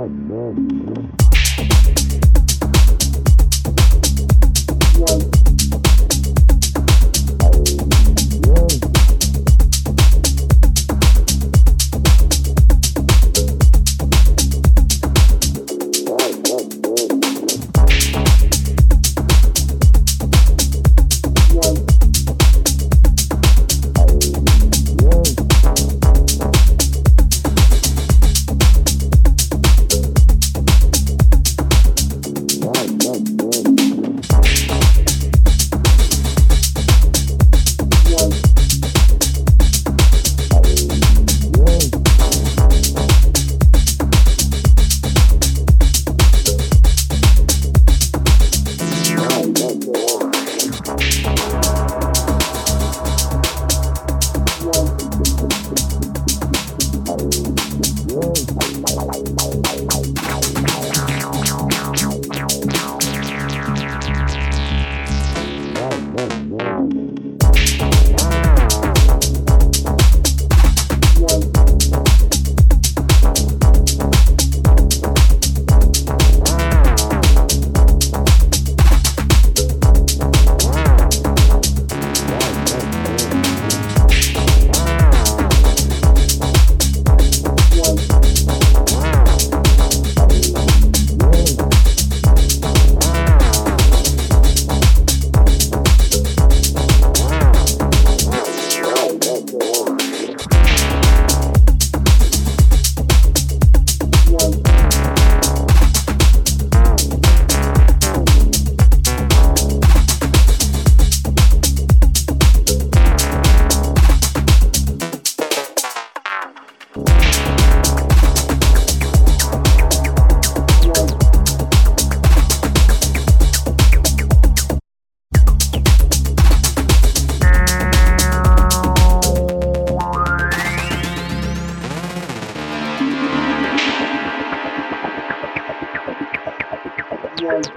Amen. Yeah.